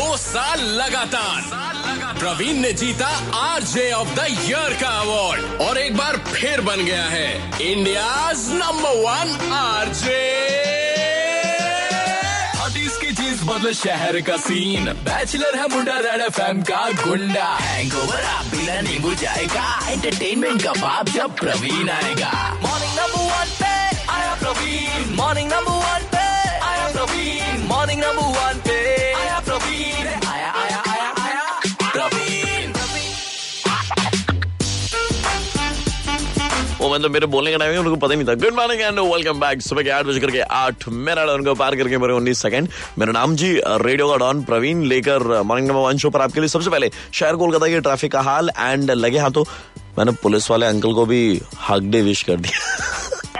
दो साल लगातार। प्रवीण ने जीता आरजे ऑफ़ द ईयर का अवार्ड और एक बार फिर बन गया है इंडिया नंबर वन आरजे। की चीज़ बदले शहर का सीन बैचलर है मुंडा रेड एफएम का गुंडा। हैंगओवर आप बिना नींबू जाएगा। एंटरटेनमेंट का बाप जब प्रवीण आएगा। मॉर्निंग नंबर वन पे आया प्रवीण। मॉर्निंग नंबर वन पे आया प्रवीण। मॉर्निंग नंबर वन पे मतलब मेरे बोलने का टाइम उनको पता नहीं था। Good morning and welcome back सुबह के आठ बज करके आठ मेरा डॉन को पार करके मेरे उन्नीस सेकंड मेरा नाम जी रेडियो का डॉन प्रवीण लेकर मॉर्निंग नंबर वन शो पर आपके लिए सबसे पहले शहर कोलकाता के ट्रैफ़िक का हाल एंड लगे हाथों। मैंने पुलिस वाले अंकल को भी हक डे विश कर दिया।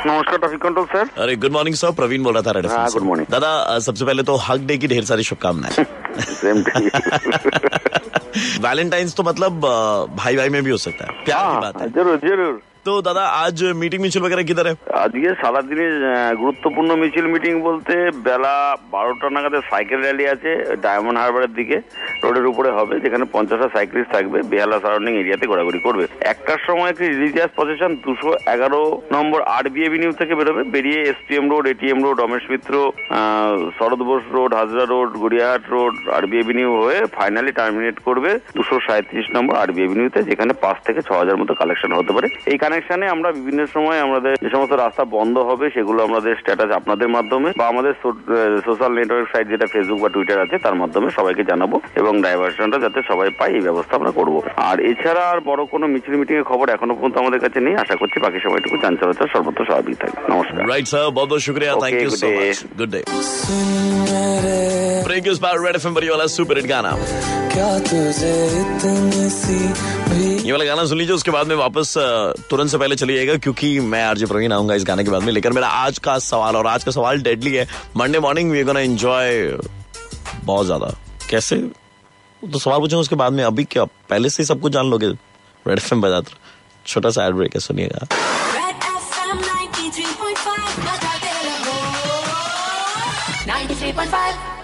नमस्कार ट्रैफ़िक कंट्रोल सर अरे गुड मॉर्निंग सर प्रवीण बोल रहा था रेड गुड मॉर्निंग दादा uh, सबसे पहले तो हक डे की ढेर सारी शुभकामनाएँ। वैलेंटाइन तो मतलब uh, भाई भाई में भी हो सकता है। प्यार की बात है। ज़रूर ज़रूर। তো দাদা, আজ মিটিং মিছিল বগেরা কি কিদার আজকে সারা দিনে গুরুত্বপূর্ণ মিছিল মিটিং বলতে বেলা বারোটা নাগাদে সাইকেল র্যালি আছে ডায়মন্ড হারবারের দিকে। রোডের উপরে হবে, যেখানে পঞ্চাশটা সাইক্লিস্ট থাকবে। বেহালা সারাউন্ডিং এরিয়াতে ঘোরাঘুরি করবে। একটার সময় একটি রিলিজিয়াস প্রসেশন দুশো এগারো নম্বর আর বি এভিনিউ থেকে বেরোবে। বেরিয়ে STM road ATM road Ramesh Mitra Sarat Bose road, Hazra road, Gariahat road আর বি এভিনিউ হয়ে ফাইনালি টার্মিনেট করবে দুশো সাঁত্রিশ নম্বর আর বি এভিনিউতে যেখানে পাঁচ থেকে ছ হাজার মতো কালেকশন হতে পারে। এই কানেকশনে আমরা বিভিন্ন সময় আমাদের যে সমস্ত রাস্তা বন্ধ হবে সেগুলো আমাদের স্ট্যাটাস আপনাদের মাধ্যমে বা আমাদের সোশ্যাল নেটওয়ার্ক সাইট যেটা ফেসবুক বা টুইটার আছে তার মাধ্যমে সবাইকে জানাব এবং ডাইভারশনটা যাতে সবাই পায় এই ব্যবস্থা আমরা করব। আর এছাড়া আর বড় কোনো মিছিল মিটিং এর খবর এখনও পর্যন্ত আমাদের কাছে নেই। আশা করছি বাকি সময়টুকু যান চলাচল সর্বত্র স্বাভাবিক থাকবে। নমস্কার। রাইট স্যার বহুত বহুত শুকরিয়া thank you so much good day break is by Red FM বড়িওয়ালা super hit গানা ये वाला गाना क्या तुझे इतनी सी भी? ये वाला गाना सुन लीजिए उसके बाद में वापस तुरंत से पहले चलिएगा क्योंकि मैं आरजे प्रवीण आऊँगा इस गाने के बाद में लेकर। मेरा आज का सवाल और आज का सवाल डेडली है। Monday morning we gonna enjoy बहुत ज़्यादा। कैसे? तो सवाल पूछूँ उसके बाद में अभी क्या पहले से ही सब कुछ जान लोगे? रेड एफएम बजाते रहो। छोटा सा एड ब्रेक है सुनिएगा। Red FM 93.5 बजाते रहो। 93.5